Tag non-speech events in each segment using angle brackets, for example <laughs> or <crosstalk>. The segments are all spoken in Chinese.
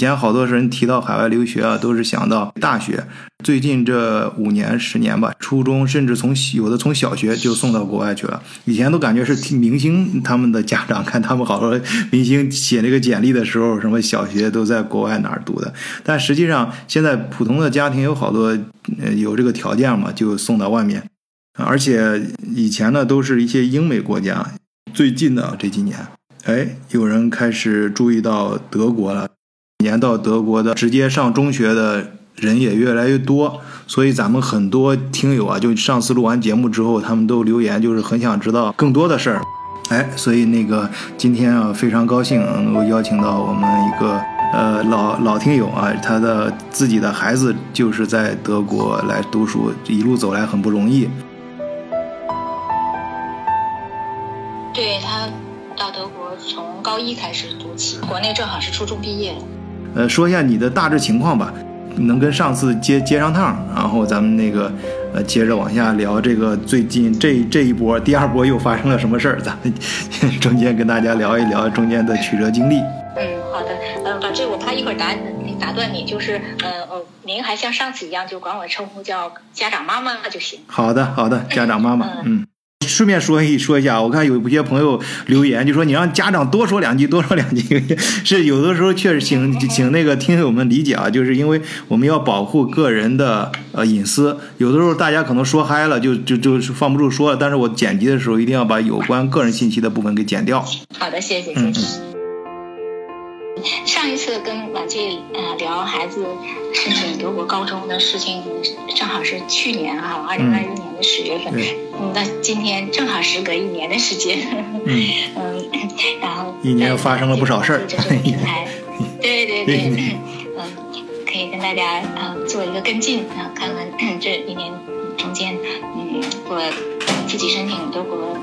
以前好多人提到海外留学啊，都是想到大学。最近这五年、十年吧，初中甚至从有的从小学就送到国外去了。以前都感觉是听明星他们的家长，看他们好多明星写这个简历的时候，什么小学都在国外哪儿读的。但实际上，现在普通的家庭有好多呃有这个条件嘛，就送到外面。而且以前呢，都是一些英美国家。最近的这几年，哎，有人开始注意到德国了。年到德国的直接上中学的人也越来越多，所以咱们很多听友啊，就上次录完节目之后，他们都留言，就是很想知道更多的事儿。哎，所以那个今天啊，非常高兴能够邀请到我们一个呃老老听友啊，他的自己的孩子就是在德国来读书，一路走来很不容易。对他到德国从高一开始读起，国内正好是初中毕业。呃，说一下你的大致情况吧，能跟上次接接上趟，然后咱们那个呃接着往下聊这个最近这这一波第二波又发生了什么事儿，咱们中间跟大家聊一聊中间的曲折经历。嗯，好的，嗯，把这我怕一会儿打打断你，就是呃哦，您还像上次一样就管我称呼叫家长妈妈就行。好的，好的，家长妈妈，嗯。顺便说一说一下，我看有一些朋友留言，就说你让家长多说两句，多说两句。是有的时候确实请 <laughs> 请那个听友们理解啊，就是因为我们要保护个人的呃隐私，有的时候大家可能说嗨了，就就就放不住说了。但是我剪辑的时候一定要把有关个人信息的部分给剪掉。好的，谢谢，谢谢。上一次跟婉静呃聊孩子申请德国高中的事情，正好是去年啊，二零二一年的十月份。嗯，那今天正好时隔一年的时间。嗯 <laughs> 嗯，然后一年又发生了不少事儿。<laughs> 对对对，<laughs> 嗯，可以跟大家嗯做一个跟进啊，看看 <clears throat> 这一年中间，嗯，我自己申请德国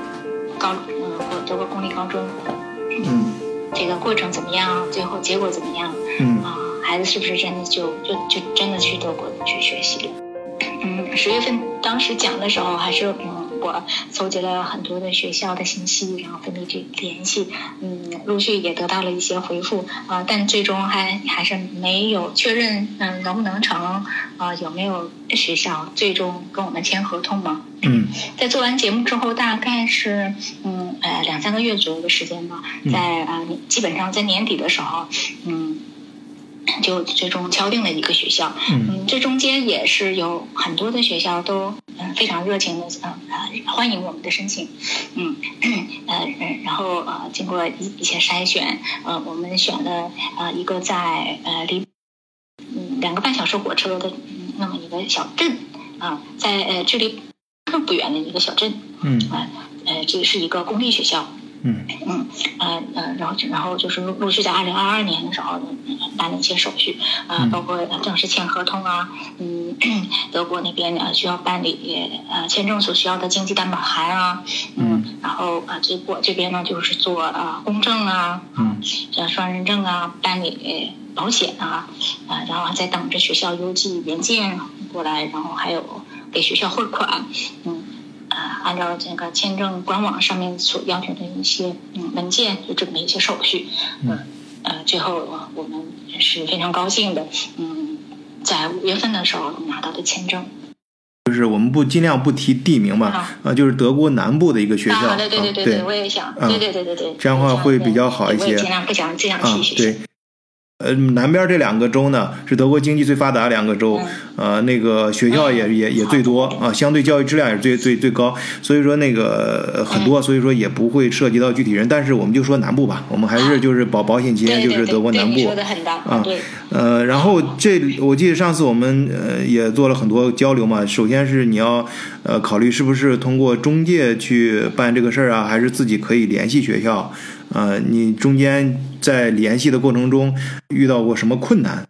高嗯或德国公立高中。嗯。这个过程怎么样？最后结果怎么样？嗯啊，孩子是不是真的就就就真的去德国去学习了？嗯，十月份当时讲的时候，还是嗯，我搜集了很多的学校的信息，然后分别去联系，嗯，陆续也得到了一些回复啊，但最终还还是没有确认，嗯，能不能成啊？有没有学校最终跟我们签合同吗？嗯，在做完节目之后，大概是嗯呃两三个月左右的时间吧，在啊基本上在年底的时候，嗯。就最终敲定了一个学校，嗯，这中间也是有很多的学校都嗯非常热情的嗯呃欢迎我们的申请，嗯呃然后呃经过一一些筛选，呃我们选了呃一个在呃离嗯两个半小时火车的那么一个小镇啊，在呃距离不远的一个小镇，嗯。啊呃这是一个公立学校。嗯嗯呃呃，然后然后就是陆陆续在二零二二年的时候办了一些手续啊，包括正式签合同啊，嗯，德国那边呃需要办理呃签证所需要的经济担保函啊，嗯，然后啊这我这边呢就是做啊公证啊，嗯，像双认证啊，办理保险啊，啊，然后还在等着学校邮寄原件过来，然后还有给学校汇款，嗯。按照这个签证官网上面所要求的一些嗯文件，就准备一些手续，嗯。呃，最后我们是非常高兴的，嗯，在五月份的时候拿到的签证。就是我们不尽量不提地名嘛，啊，就是德国南部的一个学校，对对对对对，我也想，对对对对对，这样的话会比较好一些。尽量不讲这样提学校。呃，南边这两个州呢，是德国经济最发达两个州，呃，那个学校也也也最多啊，相对教育质量也是最最最高，所以说那个很多，所以说也不会涉及到具体人，但是我们就说南部吧，我们还是就是保保险期间就是德国南部啊，呃，然后这我记得上次我们呃也做了很多交流嘛，首先是你要呃考虑是不是通过中介去办这个事儿啊，还是自己可以联系学校。呃，你中间在联系的过程中遇到过什么困难？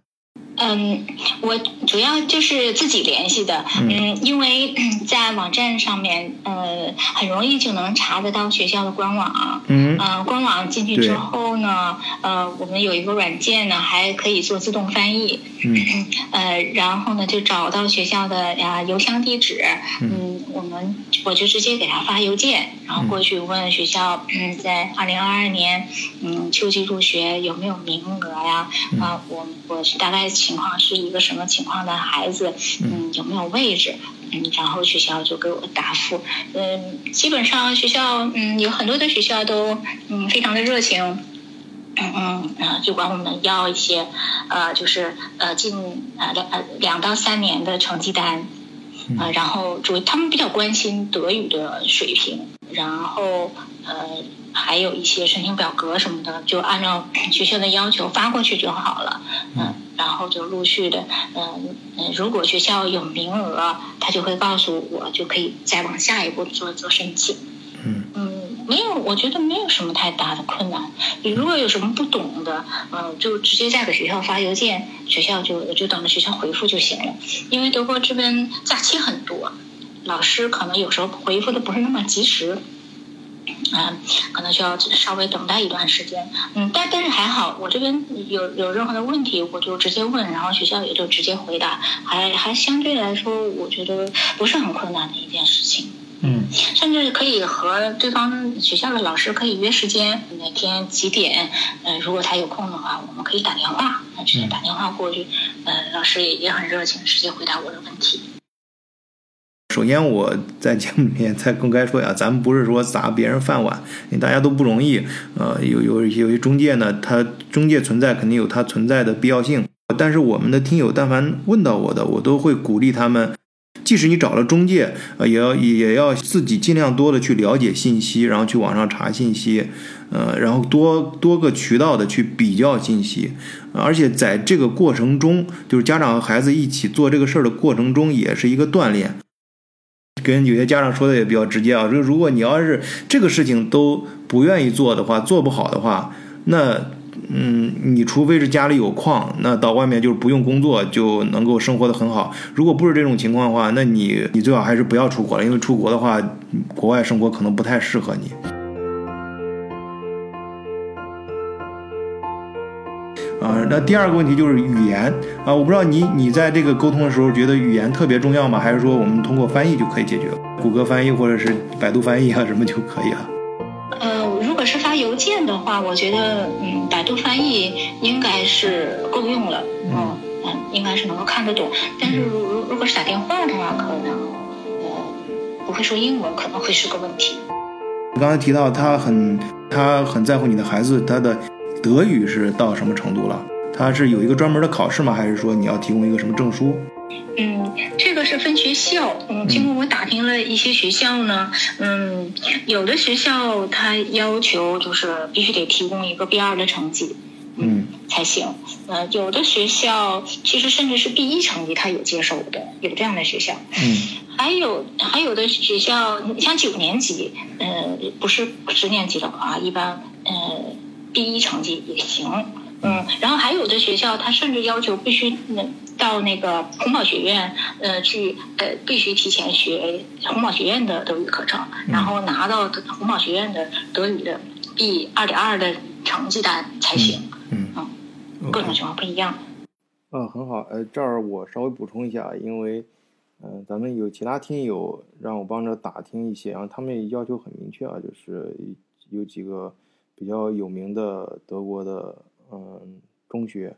嗯，我主要就是自己联系的，嗯，因为在网站上面，呃，很容易就能查得到学校的官网，嗯，官网进去之后呢，呃，我们有一个软件呢，还可以做自动翻译，嗯，呃，然后呢，就找到学校的呀邮箱地址，嗯，我们我就直接给他发邮件，然后过去问学校，嗯，在二零二二年，嗯，秋季入学有没有名额呀？啊，我我是大概。情况是一个什么情况的孩子？嗯，有没有位置？嗯，然后学校就给我答复。嗯，基本上学校嗯有很多的学校都嗯非常的热情。嗯嗯啊，就管我们要一些呃就是呃近呃两呃两到三年的成绩单。啊，然后主他们比较关心德语的水平，然后呃还有一些申请表格什么的，就按照学校的要求发过去就好了。嗯。然后就陆续的，嗯嗯，如果学校有名额，他就会告诉我，就可以再往下一步做做申请。嗯嗯，没有，我觉得没有什么太大的困难。你如果有什么不懂的，嗯，就直接再给学校发邮件，学校就就等着学校回复就行了。因为德国这边假期很多，老师可能有时候回复的不是那么及时。嗯，可能需要稍微等待一段时间。嗯，但但是还好，我这边有有任何的问题，我就直接问，然后学校也就直接回答，还还相对来说，我觉得不是很困难的一件事情。嗯，甚至可以和对方学校的老师可以约时间，哪天几点？嗯，如果他有空的话，我们可以打电话，直接打电话过去。呃，老师也也很热情，直接回答我的问题。首先，我在节目里面再公开说呀，<laughs> 咱们不是说砸别人饭碗，大家都不容易。呃，有有有些中介呢，他中介存在肯定有它存在的必要性。但是我们的听友但凡问到我的，我都会鼓励他们，即使你找了中介，呃，也要也要自己尽量多的去了解信息，然后去网上查信息，呃，然后多多个渠道的去比较信息。而且在这个过程中，就是家长和孩子一起做这个事儿的过程中，也是一个锻炼。跟有些家长说的也比较直接啊，就如果你要是这个事情都不愿意做的话，做不好的话，那嗯，你除非是家里有矿，那到外面就是不用工作就能够生活的很好。如果不是这种情况的话，那你你最好还是不要出国了，因为出国的话，国外生活可能不太适合你。啊，那第二个问题就是语言啊，我不知道你你在这个沟通的时候觉得语言特别重要吗？还是说我们通过翻译就可以解决？谷歌翻译或者是百度翻译啊什么就可以了？呃，如果是发邮件的话，我觉得嗯，百度翻译应该是够用了，嗯嗯，应该是能够看得懂。但是如如如果是打电话的话，可能呃不会说英文，可能会是个问题。你刚才提到他很他很在乎你的孩子，他的。德语是到什么程度了？它是有一个专门的考试吗？还是说你要提供一个什么证书？嗯，这个是分学校。嗯，经过我打听了一些学校呢，嗯，有的学校它要求就是必须得提供一个 B 二的成绩，嗯，才行。呃，有的学校其实甚至是 B 一成绩，它有接受的，有这样的学校。嗯，还有还有的学校，你像九年级，呃，不是十年级的话，一般，呃。第一成绩也行，嗯，然后还有的学校，他甚至要求必须能到那个红宝学院，呃，去呃，必须提前学红宝学院的德语课程，然后拿到红宝学院的德语的 B 二点二的成绩单才行，嗯，各种情况不一样。啊，很好，呃，这儿我稍微补充一下，因为，嗯，咱们有其他听友让我帮着打听一些，然后他们要求很明确啊，就是有几个。比较有名的德国的嗯中学，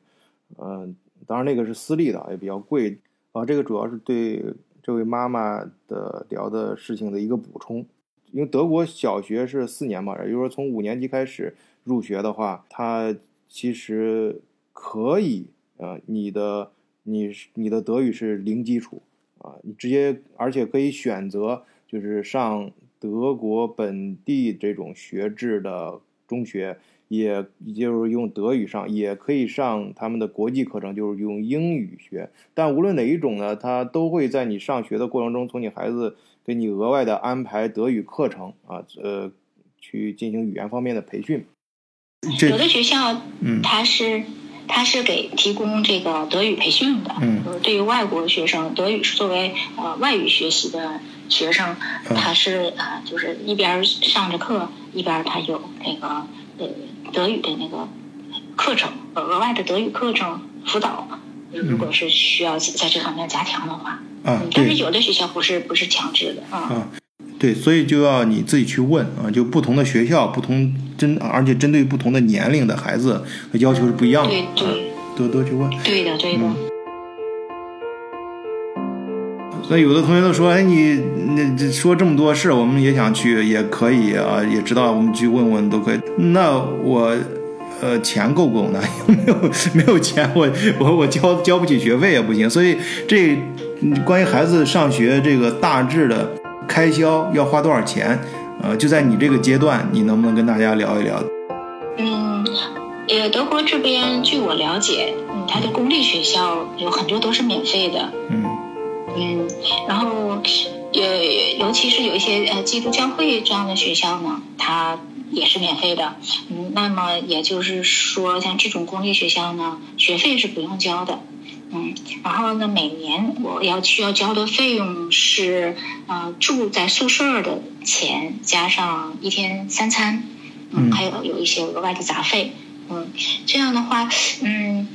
嗯，当然那个是私立的，也比较贵啊。这个主要是对这位妈妈的聊的事情的一个补充。因为德国小学是四年嘛，也就是说从五年级开始入学的话，它其实可以，呃，你的你你的德语是零基础啊，你直接而且可以选择就是上德国本地这种学制的。中学也就是用德语上，也可以上他们的国际课程，就是用英语学。但无论哪一种呢，他都会在你上学的过程中，从你孩子给你额外的安排德语课程啊，呃，去进行语言方面的培训。有的学校，嗯，他是它是给提供这个德语培训的。嗯，对于外国学生，德语是作为呃外语学习的学生，他是呃就是一边上着课，一边他有那个呃德语的那个课程，额外的德语课程辅导。如果是需要在这方面加强的话，嗯，但是有的学校不是不是强制的啊。对，所以就要你自己去问啊，就不同的学校，不同针，而且针对不同的年龄的孩子，要求是不一样的，对对，多多去问。对的，对的。所以有的同学都说：“哎，你那说这么多事，我们也想去，也可以啊，也知道我们去问问都可以。那我。”呃，钱够不够呢？<laughs> 没有没有钱，我我我交交不起学费也不行。所以这关于孩子上学这个大致的开销要花多少钱？呃，就在你这个阶段，你能不能跟大家聊一聊？嗯，呃，德国这边据我了解，嗯，它的公立学校有很多都是免费的。嗯嗯，然后呃，尤其是有一些呃基督教会这样的学校呢，它。也是免费的，嗯，那么也就是说，像这种公立学校呢，学费是不用交的，嗯，然后呢，每年我要需要交的费用是，呃，住在宿舍的钱加上一天三餐，嗯，还有有一些额外的杂费，嗯，这样的话，嗯，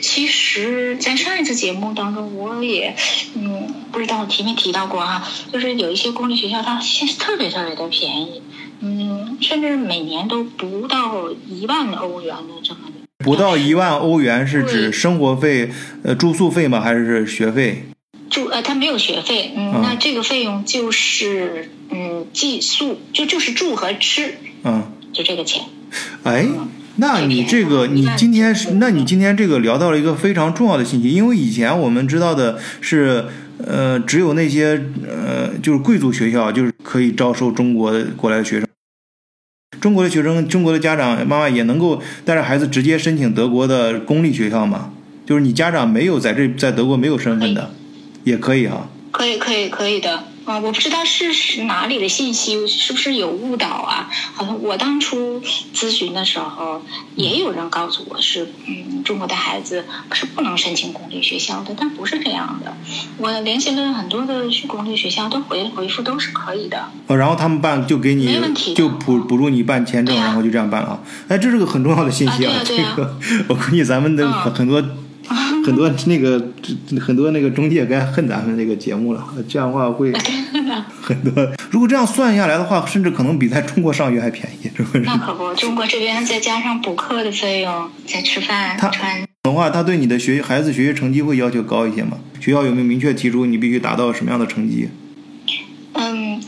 其实，在上一次节目当中，我也，嗯，不知道提没提到过哈，就是有一些公立学校它现特别特别的便宜。嗯，甚至每年都不到一万欧元的这么不到一万欧元是指生活费、呃住宿费吗？还是学费？住呃，他没有学费，嗯，那这个费用就是嗯寄宿，就就是住和吃，嗯，就这个钱。哎，那你这个你今天是，那你今天这个聊到了一个非常重要的信息，因为以前我们知道的是。呃，只有那些呃，就是贵族学校，就是可以招收中国过来的学生。中国的学生，中国的家长妈妈也能够带着孩子直接申请德国的公立学校吗？就是你家长没有在这在德国没有身份的，也可以哈。可以，可以，可以的。啊，我不知道是是哪里的信息，是不是有误导啊？好像我当初咨询的时候，也有人告诉我是，嗯，中国的孩子是不能申请公立学校的，但不是这样的。我联系了很多的去公立学校，都回回复都是可以的。哦，然后他们办就给你，就补补助你办签证，然后就这样办了。哎，这是个很重要的信息啊！这个 <laughs> 我估计咱们的很多。<laughs> 很多那个很多那个中介该恨咱们这个节目了，这样的话会 <laughs> 很多。如果这样算下来的话，甚至可能比在中国上学还便宜，<laughs> 是不是？那可不，中国这边再加上补课的费用，再吃饭 <laughs> 穿的话，他对你的学孩子学习成绩会要求高一些吗？学校有没有明确提出你必须达到什么样的成绩？嗯。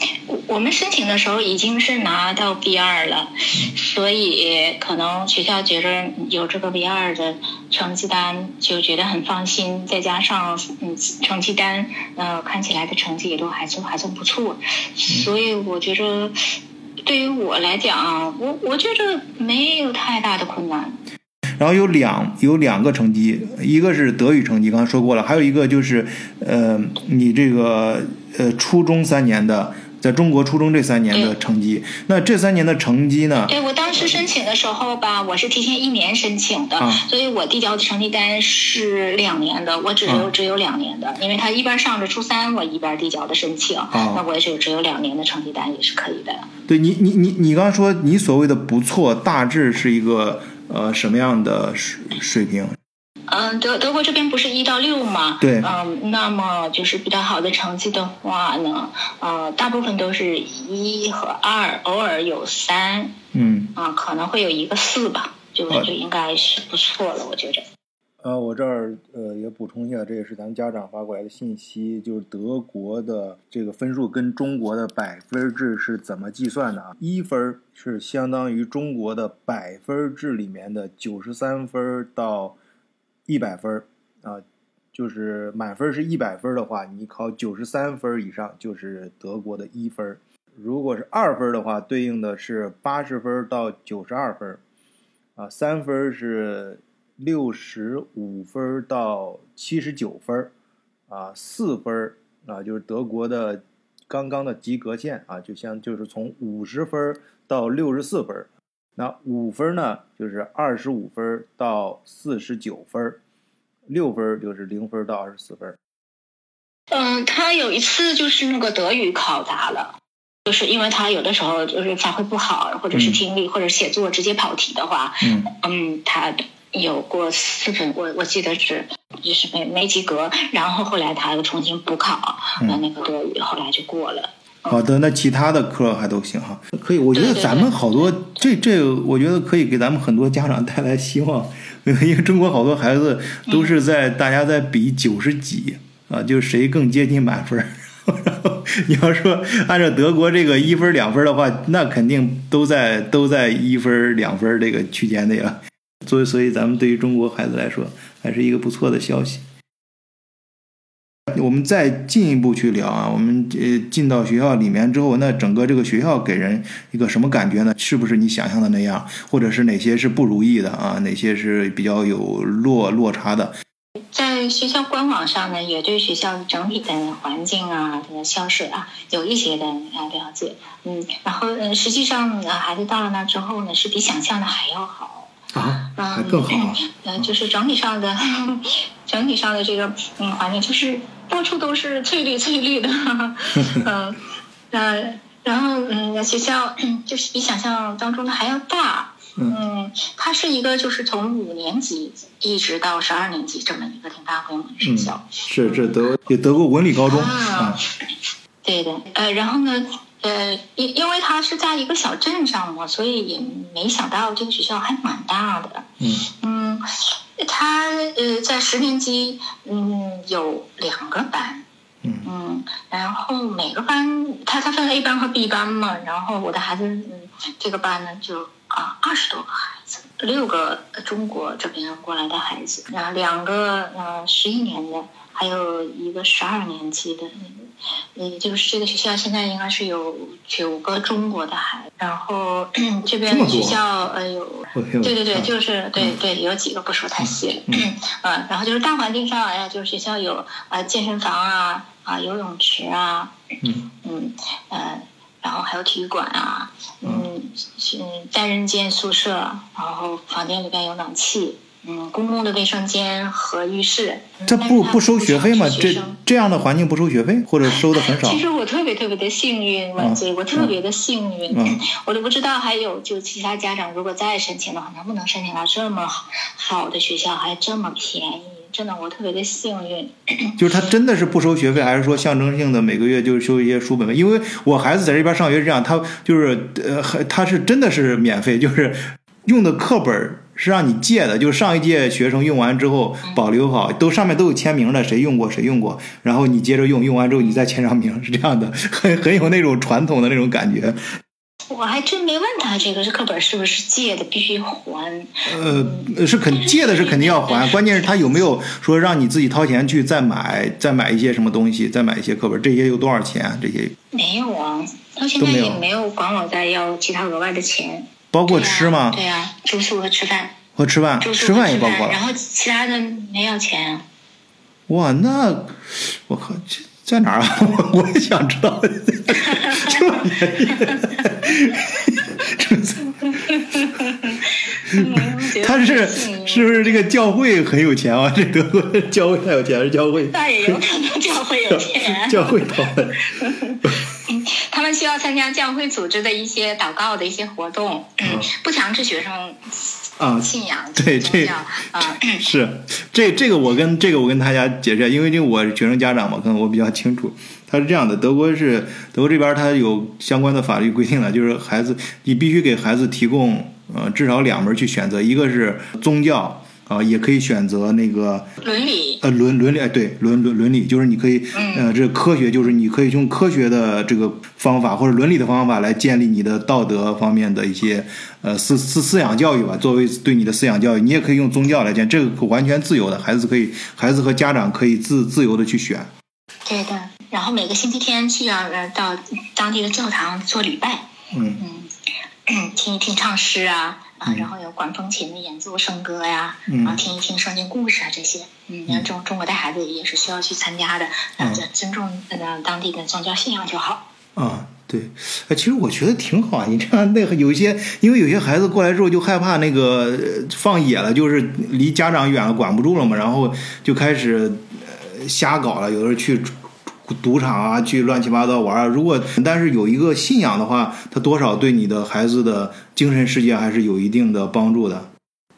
我们申请的时候已经是拿到 B 二了，所以可能学校觉着有这个 B 二的成绩单就觉得很放心，再加上嗯成绩单呃看起来的成绩也都还算还算不错，所以我觉着对于我来讲，我我觉着没有太大的困难。然后有两有两个成绩，一个是德语成绩，刚才说过了，还有一个就是呃你这个呃初中三年的。在中国初中这三年的成绩，那这三年的成绩呢？对我当时申请的时候吧，我是提前一年申请的，所以我递交的成绩单是两年的，我只有只有两年的，因为他一边上着初三，我一边递交的申请，那我也就只有两年的成绩单也是可以的。对你，你你你刚刚说你所谓的不错，大致是一个呃什么样的水水平？嗯，德德国这边不是一到六吗？对。嗯，那么就是比较好的成绩的话呢，呃，大部分都是一和二，偶尔有三。嗯。啊，可能会有一个四吧，就就应该是不错了，我觉着。呃，我这儿呃也补充一下，这也是咱们家长发过来的信息，就是德国的这个分数跟中国的百分制是怎么计算的啊？一分是相当于中国的百分制里面的九十三分到。一百分啊，就是满分是一百分的话，你考九十三分以上就是德国的一分如果是二分的话，对应的是八十分到九十二分啊，三分是六十五分到七十九分啊，四分啊就是德国的刚刚的及格线啊，就像就是从五十分到六十四分那五分呢，就是二十五分到四十九分，六分就是零分到二十四分。嗯，他有一次就是那个德语考砸了，就是因为他有的时候就是发挥不好，或者是听力或者写作直接跑题的话，嗯嗯，他有过四分，我我记得是就是没没及格，然后后来他又重新补考，嗯、那个德语后来就过了。好的，那其他的科还都行哈，可以。我觉得咱们好多这这，我觉得可以给咱们很多家长带来希望，因为中国好多孩子都是在大家在比九十几啊，就谁更接近满分儿。然 <laughs> 后你要说按照德国这个一分两分的话，那肯定都在都在一分两分这个区间内了。所以，所以咱们对于中国孩子来说，还是一个不错的消息。我们再进一步去聊啊，我们呃进到学校里面之后，那整个这个学校给人一个什么感觉呢？是不是你想象的那样，或者是哪些是不如意的啊？哪些是比较有落落差的？在学校官网上呢，也对学校整体的环境啊、这个校舍啊有一些的啊了解，嗯，然后嗯，实际上呃孩子到了那之后呢，是比想象的还要好，啊，嗯，还更好啊！呃，就是整体上的 <laughs> 整体上的这个嗯环境，就是到处都是翠绿翠绿的，嗯 <laughs> 呃，然后嗯学校 <clears throat> 就是比想象当中的还要大。嗯，它是一个就是从五年级一直到十二年级这么一个挺大规模的学校。是是德也德国文理高中啊啊，<laughs> 对的，呃，然后呢，呃，因因为它是在一个小镇上嘛，所以也没想到这个学校还蛮大的。嗯嗯，它呃在十年级，嗯，有两个班。嗯嗯，然后每个班，他他分 A 班和 B 班嘛，然后我的孩子，嗯，这个班呢就啊二十多个孩子，六个中国这边过来的孩子，然后两个呃十一年的，还有一个十二年级的，嗯，就是这个学校现在应该是有九个中国的孩子，然后 <clears throat> 这边这么多学校呃有。对对对，啊就是对对，有几个不说太细了，嗯，呃，然后就是大环境上，哎呀，就是学校有啊健身房啊啊游泳池啊，嗯嗯呃，然后还有体育馆啊，嗯嗯单人间宿舍，然后房间里边有暖气，嗯，公共的卫生间和浴室。这不不收学费吗？这这样的环境不收学费，或者收的很少其？实我特别特别的幸运，万岁！我特别的幸运，嗯 <laughs> 我都不知道还有就其他家长如果再申请的话，能不能申请到这么好好的学校，还这么便宜？真的，我特别的幸运。就是他真的是不收学费，还是说象征性的每个月就是收一些书本费？因为我孩子在这边上学是这样，他就是呃，还他是真的是免费，就是用的课本是让你借的，就是上一届学生用完之后保留好，都上面都有签名的，谁用过谁用过，然后你接着用，用完之后你再签上名，是这样的，<laughs> 很很有那种传统的那种感觉。我还真没问他这个是课本是不是借的，必须还。呃，是肯借的是肯定要还，<laughs> 关键是他有没有说让你自己掏钱去再买再买一些什么东西，再买一些课本，这些有多少钱？这些没有啊，到现在也没有管我再要其他额外的钱。包括吃吗？对呀、住宿和吃饭，和吃饭，住宿吃饭也包括了。然后其他的没要钱啊。哇，那我靠，这在哪儿啊？我 <laughs> 我也想知道，<laughs> 这么便宜。<laughs> 他是是不是这个教会很有钱啊？这德国的教会太有钱，是教会那也有可能教会有钱。教会掏的。需要参加教会组织的一些祷告的一些活动，嗯，不强制学生啊信仰对这啊，是这这个我跟这个我跟大家解释一下，因为这我是学生家长嘛，可能我比较清楚。他是这样的，德国是德国这边他有相关的法律规定了，就是孩子你必须给孩子提供呃至少两门去选择，一个是宗教啊、也可以选择那个伦理，呃伦伦理，哎对伦伦伦理，就是你可以呃这科学就是你可以用科学的这个方法或者伦理的方法来建立你的道德方面的一些呃思思思想教育吧，作为对你的思想教育，你也可以用宗教来建，这个完全自由的，孩子可以孩子和家长可以自自由的去选。对的。然后每个星期天去要呃到当地的教堂做礼拜，嗯嗯，<clears throat> 听一听唱诗啊。啊，然后有管风琴的演奏圣歌呀，嗯。然后听一听圣经故事啊这些，嗯，那中中国的孩子也是需要去参加的，啊，嗯。就尊重呃当地的宗教信仰就好。啊，对，哎，其实我觉得挺好啊。你这样，那个有些，因为有些孩子过来之后就害怕那个呃放野了，就是离家长远了，管不住了嘛，然后就开始呃瞎搞了，有的时候去赌场啊，去乱七八糟玩儿。如果但是有一个信仰的话，他多少对你的孩子的精神世界还是有一定的帮助的。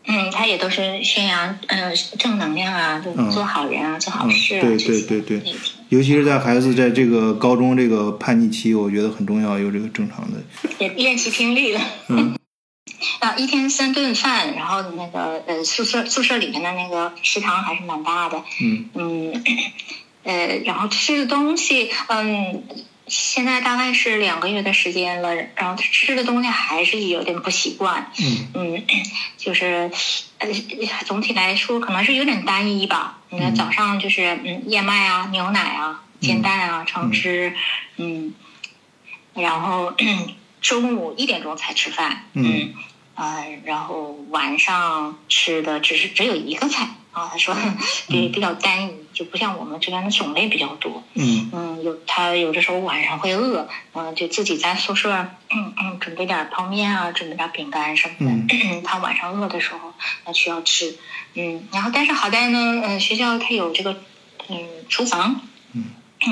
嗯，他也都是宣扬呃正能量啊，就嗯做好人啊，做好嗯事啊，对对对对尤其是在孩子在这个高中这个叛逆期，我觉得很重要，有这个正常的。也练习听力了。嗯啊，<laughs> 一天三顿饭，然后那个呃宿舍宿舍里面的那个食堂还是蛮大的，嗯嗯，呃，然后吃的东西，嗯，现在大概是两个月的时间了，然后吃的东西还是有点不习惯，嗯。嗯，就是呃，总体来说可能是有点单一吧。你看嗯早上就是嗯燕麦啊、牛奶啊、煎蛋啊、橙汁，嗯，然后 <clears throat> 中午一点钟才吃饭，嗯。呃，然后晚上吃的只是只有一个菜啊。他说比比较单一，就不像我们这边的种类比较多。嗯嗯，有他有的时候晚上会饿，嗯、就自己在宿舍嗯嗯准备点泡面啊，准备点饼干什么的。<clears throat> 他晚上饿的时候，他需要吃。嗯，然后但是好在呢，嗯、学校它有这个嗯厨房。嗯嗯，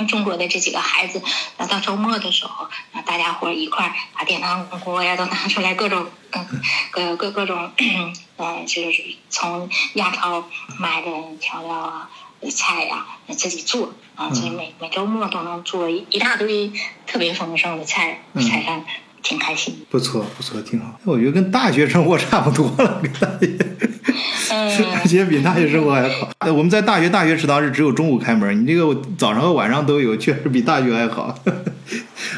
中国的这几个孩子，那到周末的时候，那大家伙儿一块儿把电饭锅呀都拿出来，各种嗯各各各种 <clears throat> 呃，就是从亚超买的调料啊、菜呀、自己做啊，所以每每周末都能做一一大堆特别丰盛的菜嗯。菜上，挺开心。不错不错，挺好。我觉得跟大学生活差不多了，跟大学。嗯而且比大学生活还好。呃我们在大学大学食堂是只有中午开门，你这个早上和晚上都有，确实比大学还好。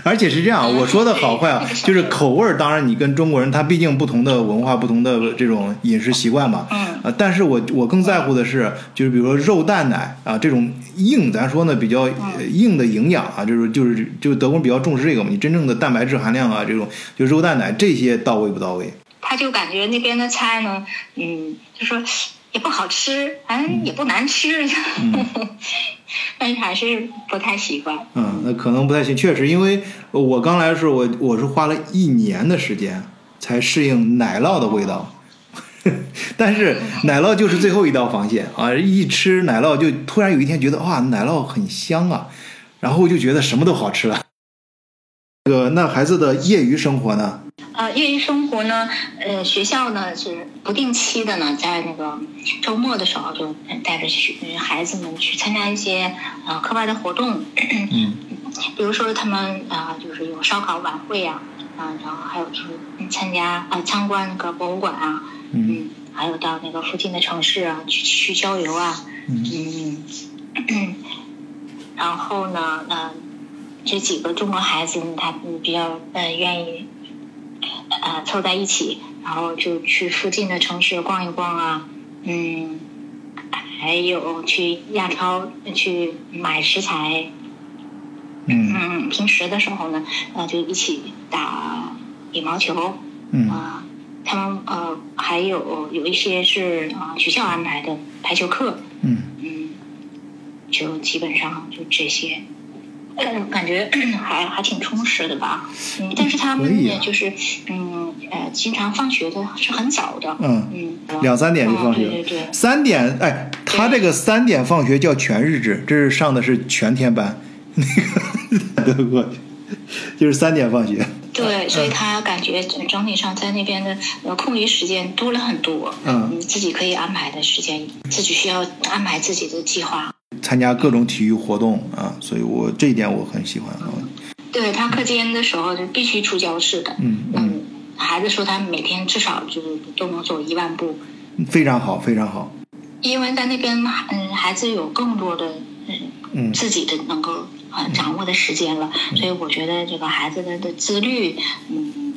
而且是这样，我说的好坏啊，<laughs> 就是口味儿。当然，你跟中国人，他毕竟不同的文化、不同的这种饮食习惯嘛。嗯呃，但是我我更在乎的是，就是比如说肉蛋奶啊这种硬，咱说呢比较呃硬的营养啊，就是就是就德国人比较重视这个嘛。你真正的蛋白质含量啊，这种就肉蛋奶这些到位不到位？他就感觉那边的菜呢，嗯，就说也不好吃，反正也不难吃，<laughs> 但是还是不太习惯。嗯，那可能不太行，确实，因为我刚来的时候，我我是花了一年的时间才适应奶酪的味道，<laughs> 但是奶酪就是最后一道防线啊！一吃奶酪就突然有一天觉得哇，奶酪很香啊，然后就觉得什么都好吃了。这个那孩子的业余生活呢？呃，业余生活呢，呃，学校呢是不定期的呢，在那个周末的时候就带着学孩子们去参加一些呃课外的活动，嗯。<clears throat> 比如说他们啊、呃就是有烧烤晚会呀、啊，然后还有就是参加啊、参观那个博物馆啊，嗯还有到那个附近的城市啊去去郊游啊，嗯。嗯，<clears throat> 然后呢，呃，这几个中国孩子他嗯比较呃愿意呃凑在一起，然后就去附近的城市逛一逛啊，嗯，还有去亚超去买食材，嗯。嗯，平时的时候呢，呃，就一起打羽毛球，嗯。啊、他们呃还有有一些是啊、学校安排的排球课，嗯。嗯，就基本上就这些，呃，感觉还还挺充实的吧。嗯，但是他们也就是嗯呃，经常放学的是很早的，嗯，嗯，两三点就放学，嗯对对对，三点，哎，他这个三点放学叫全日制，这是上的是全天班，那个德国就是三点放学。对，所以他感觉整体上在那边的呃空余时间多了很多，嗯自己可以安排的时间，自己需要安排自己的计划。参加各种体育活动啊，所以我这一点我很喜欢啊。对他课间的时候就必须出教室的，嗯嗯，孩子说他每天至少就都能走一万步，非常好，非常好。因为在那边嗯孩子有更多的嗯嗯。自己的能够呃掌握的时间了，所以我觉得这个孩子的的自律嗯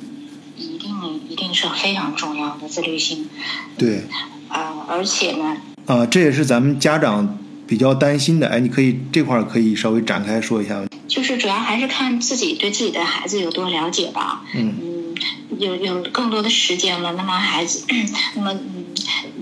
一定一定是非常重要的自律性，对，呃而且呢啊，这也是咱们家长比较担心的。哎，你可以这块儿可以稍微展开说一下。就是主要还是看自己对自己的孩子有多了解吧。嗯嗯，有有更多的时间了，那么孩子，<clears throat> 那么嗯，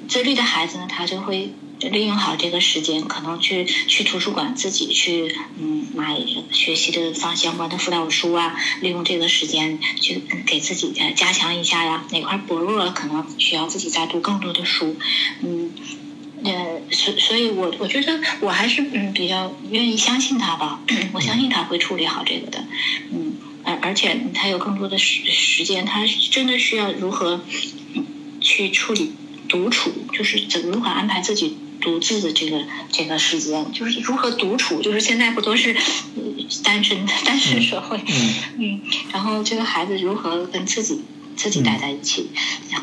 自律的孩子呢，他就会利用好这个时间，可能去去图书馆自己去嗯买学习的方相关的辅导书啊，利用这个时间去给自己加强一下呀，哪块薄弱了可能需要自己再读更多的书，嗯，呃，所所以，我我觉得我还是嗯。比较愿意相信他吧，我相信他会处理好这个的，嗯，而而且他有更多的时时间，他真的是要如何去处理独处，就是怎如何安排自己。独自的这个这个时间，就是如何独处，就是现在不都是单身单身社会，嗯，然后这个孩子如何跟自己自己待在一起，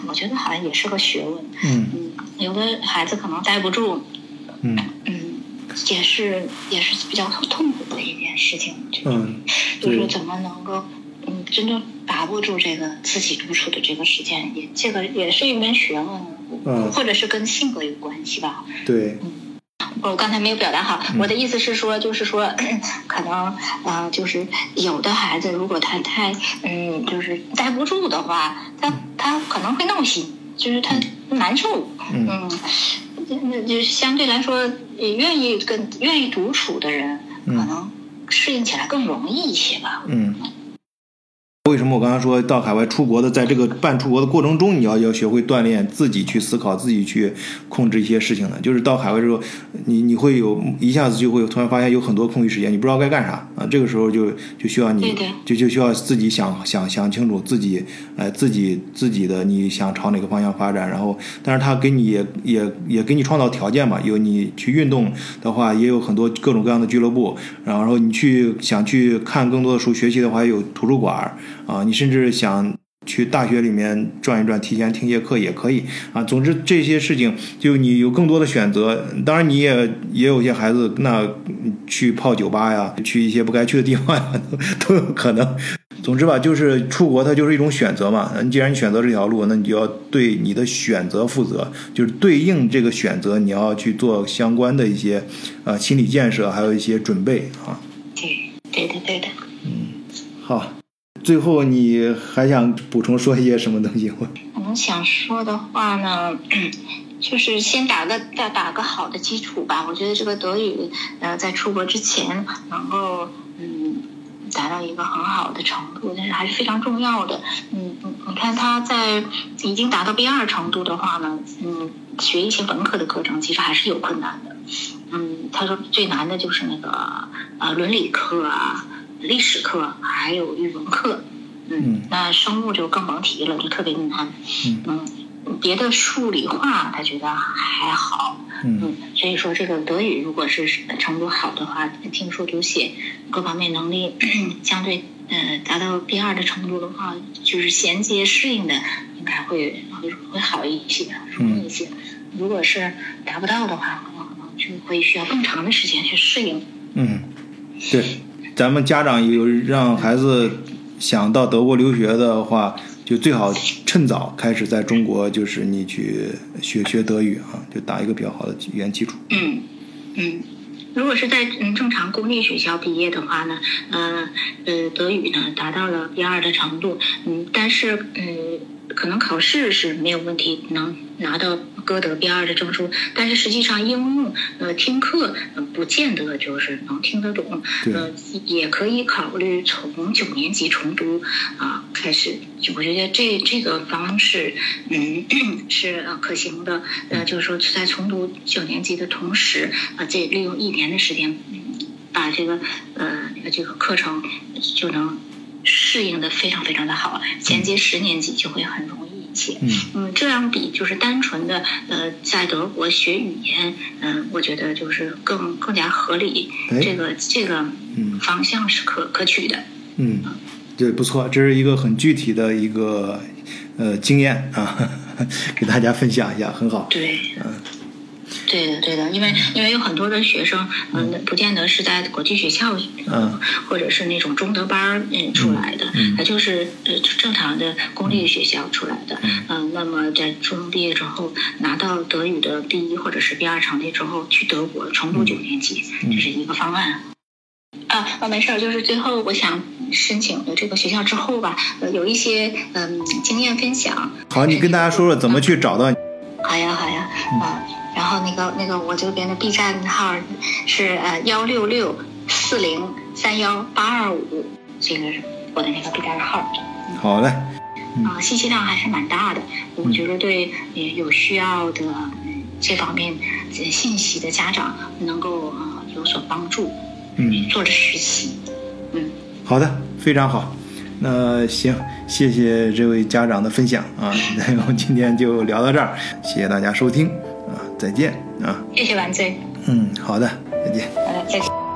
我觉得好像也是个学问，嗯嗯，有的孩子可能待不住，嗯嗯，也是也是比较痛苦的一件事情，嗯，就是怎么能够嗯真正把握住这个自己独处的这个时间，也这个也是一门学问。嗯，或者是跟性格有关系吧。对，嗯，我刚才没有表达好，我的意思是说，就是说，<clears throat> 可能呃，就是有的孩子，如果他太嗯，就是待不住的话，他他可能会闹心，就是他难受。嗯，那就相对来说，愿意跟愿意独处的人，可能适应起来更容易一些吧。嗯。为什么我刚刚说到海外出国的，在这个办出国的过程中，你要要学会锻炼自己去思考，自己去控制一些事情呢？就是到海外之后，你你会有一下子就会突然发现有很多空余时间，你不知道该干啥啊。这个时候就就需要你，就就需要自己想想想清楚自己，哎，自己自己的你想朝哪个方向发展。然后，但是他给你也也也给你创造条件嘛，有你去运动的话，也有很多各种各样的俱乐部。然后你去想去看更多的书学习的话，有图书馆。啊，你甚至想去大学里面转一转，提前听些课也可以啊。总之这些事情，就你有更多的选择。当然，你也也有些孩子，那去泡酒吧呀，去一些不该去的地方呀，<laughs> 都有可能。总之吧，就是出国，它就是一种选择嘛。你既然你选择这条路，那你就要对你的选择负责，就是对应这个选择，你要去做相关的一些呃心理建设，还有一些准备啊。对，对的，对的。嗯，好。最后，你还想补充说一些什么东西？我们想说的话呢，<clears throat> 就是先打个打打个好的基础吧。我觉得这个德语，呃，在出国之前能够嗯达到一个很好的程度，但是还是非常重要的。嗯嗯，你看他在已经达到 B 二程度的话呢，嗯，学一些文科的课程其实还是有困难的。嗯，他说最难的就是那个呃伦理课啊。历史课还有语文课，嗯，那生物就更甭提了，就特别难。嗯，别的数理化他觉得还好。嗯，所以说这个德语如果是程度好的话，听说读写各方面能力相对呃达到 B 二的程度的话，就是衔接适应的应该会会会好一些，容易一些。如果是达不到的话，可能可能就会需要更长的时间去适应。嗯，对。咱们家长有让孩子想到德国留学的话，就最好趁早开始在中国，就是你去学学德语啊，就打一个比较好的语言基础。嗯嗯，如果是在嗯正常公立学校毕业的话呢，呃呃，德语呢达到了 B 二的程度，嗯，但是嗯，可能考试是没有问题，能拿到。歌德 B 二的证书，但是实际上应用呃听课不见得就是能听得懂，呃也可以考虑从九年级重读啊开始，就我觉得这这个方式嗯是可行的，呃就是说在重读九年级的同时啊这利用一年的时间把这个呃这个课程就能适应的非常非常的好，衔接十年级就会很容易。嗯嗯，这样比就是单纯的呃，在德国学语言，嗯，我觉得就是更更加合理。这个这个方向是可可取的。嗯，对，不错，这是一个很具体的一个呃经验啊，<laughs> 给大家分享一下，很好。对，嗯。对的，对的，因为因为有很多的学生，嗯，不见得是在国际学校，嗯，或者是那种中德班嗯出来的，他就是呃正常的公立学校出来的，嗯，那么在初中毕业之后拿到德语的 B 一或者是 B 二成绩之后，去德国重读九年级，这是一个方案。啊，啊，没事儿，就是最后我想申请的这个学校之后吧，呃，有一些嗯经验分享。好，你跟大家说说怎么去找到。好呀，好呀，啊。然后那个那个我这边的 B 站号是呃幺六六四零三幺八二五，这个是我的那个 B 站号。好嘞，啊，信息量还是蛮大的，我觉得对呃有需要的嗯这方面呃信息的家长能够呃有所帮助。嗯，做着实习。嗯，好的，非常好。那行，谢谢这位家长的分享啊，那我们今天就聊到这儿，谢谢大家收听啊，再见啊。谢谢晚醉。嗯，好的，再见。好的，再见。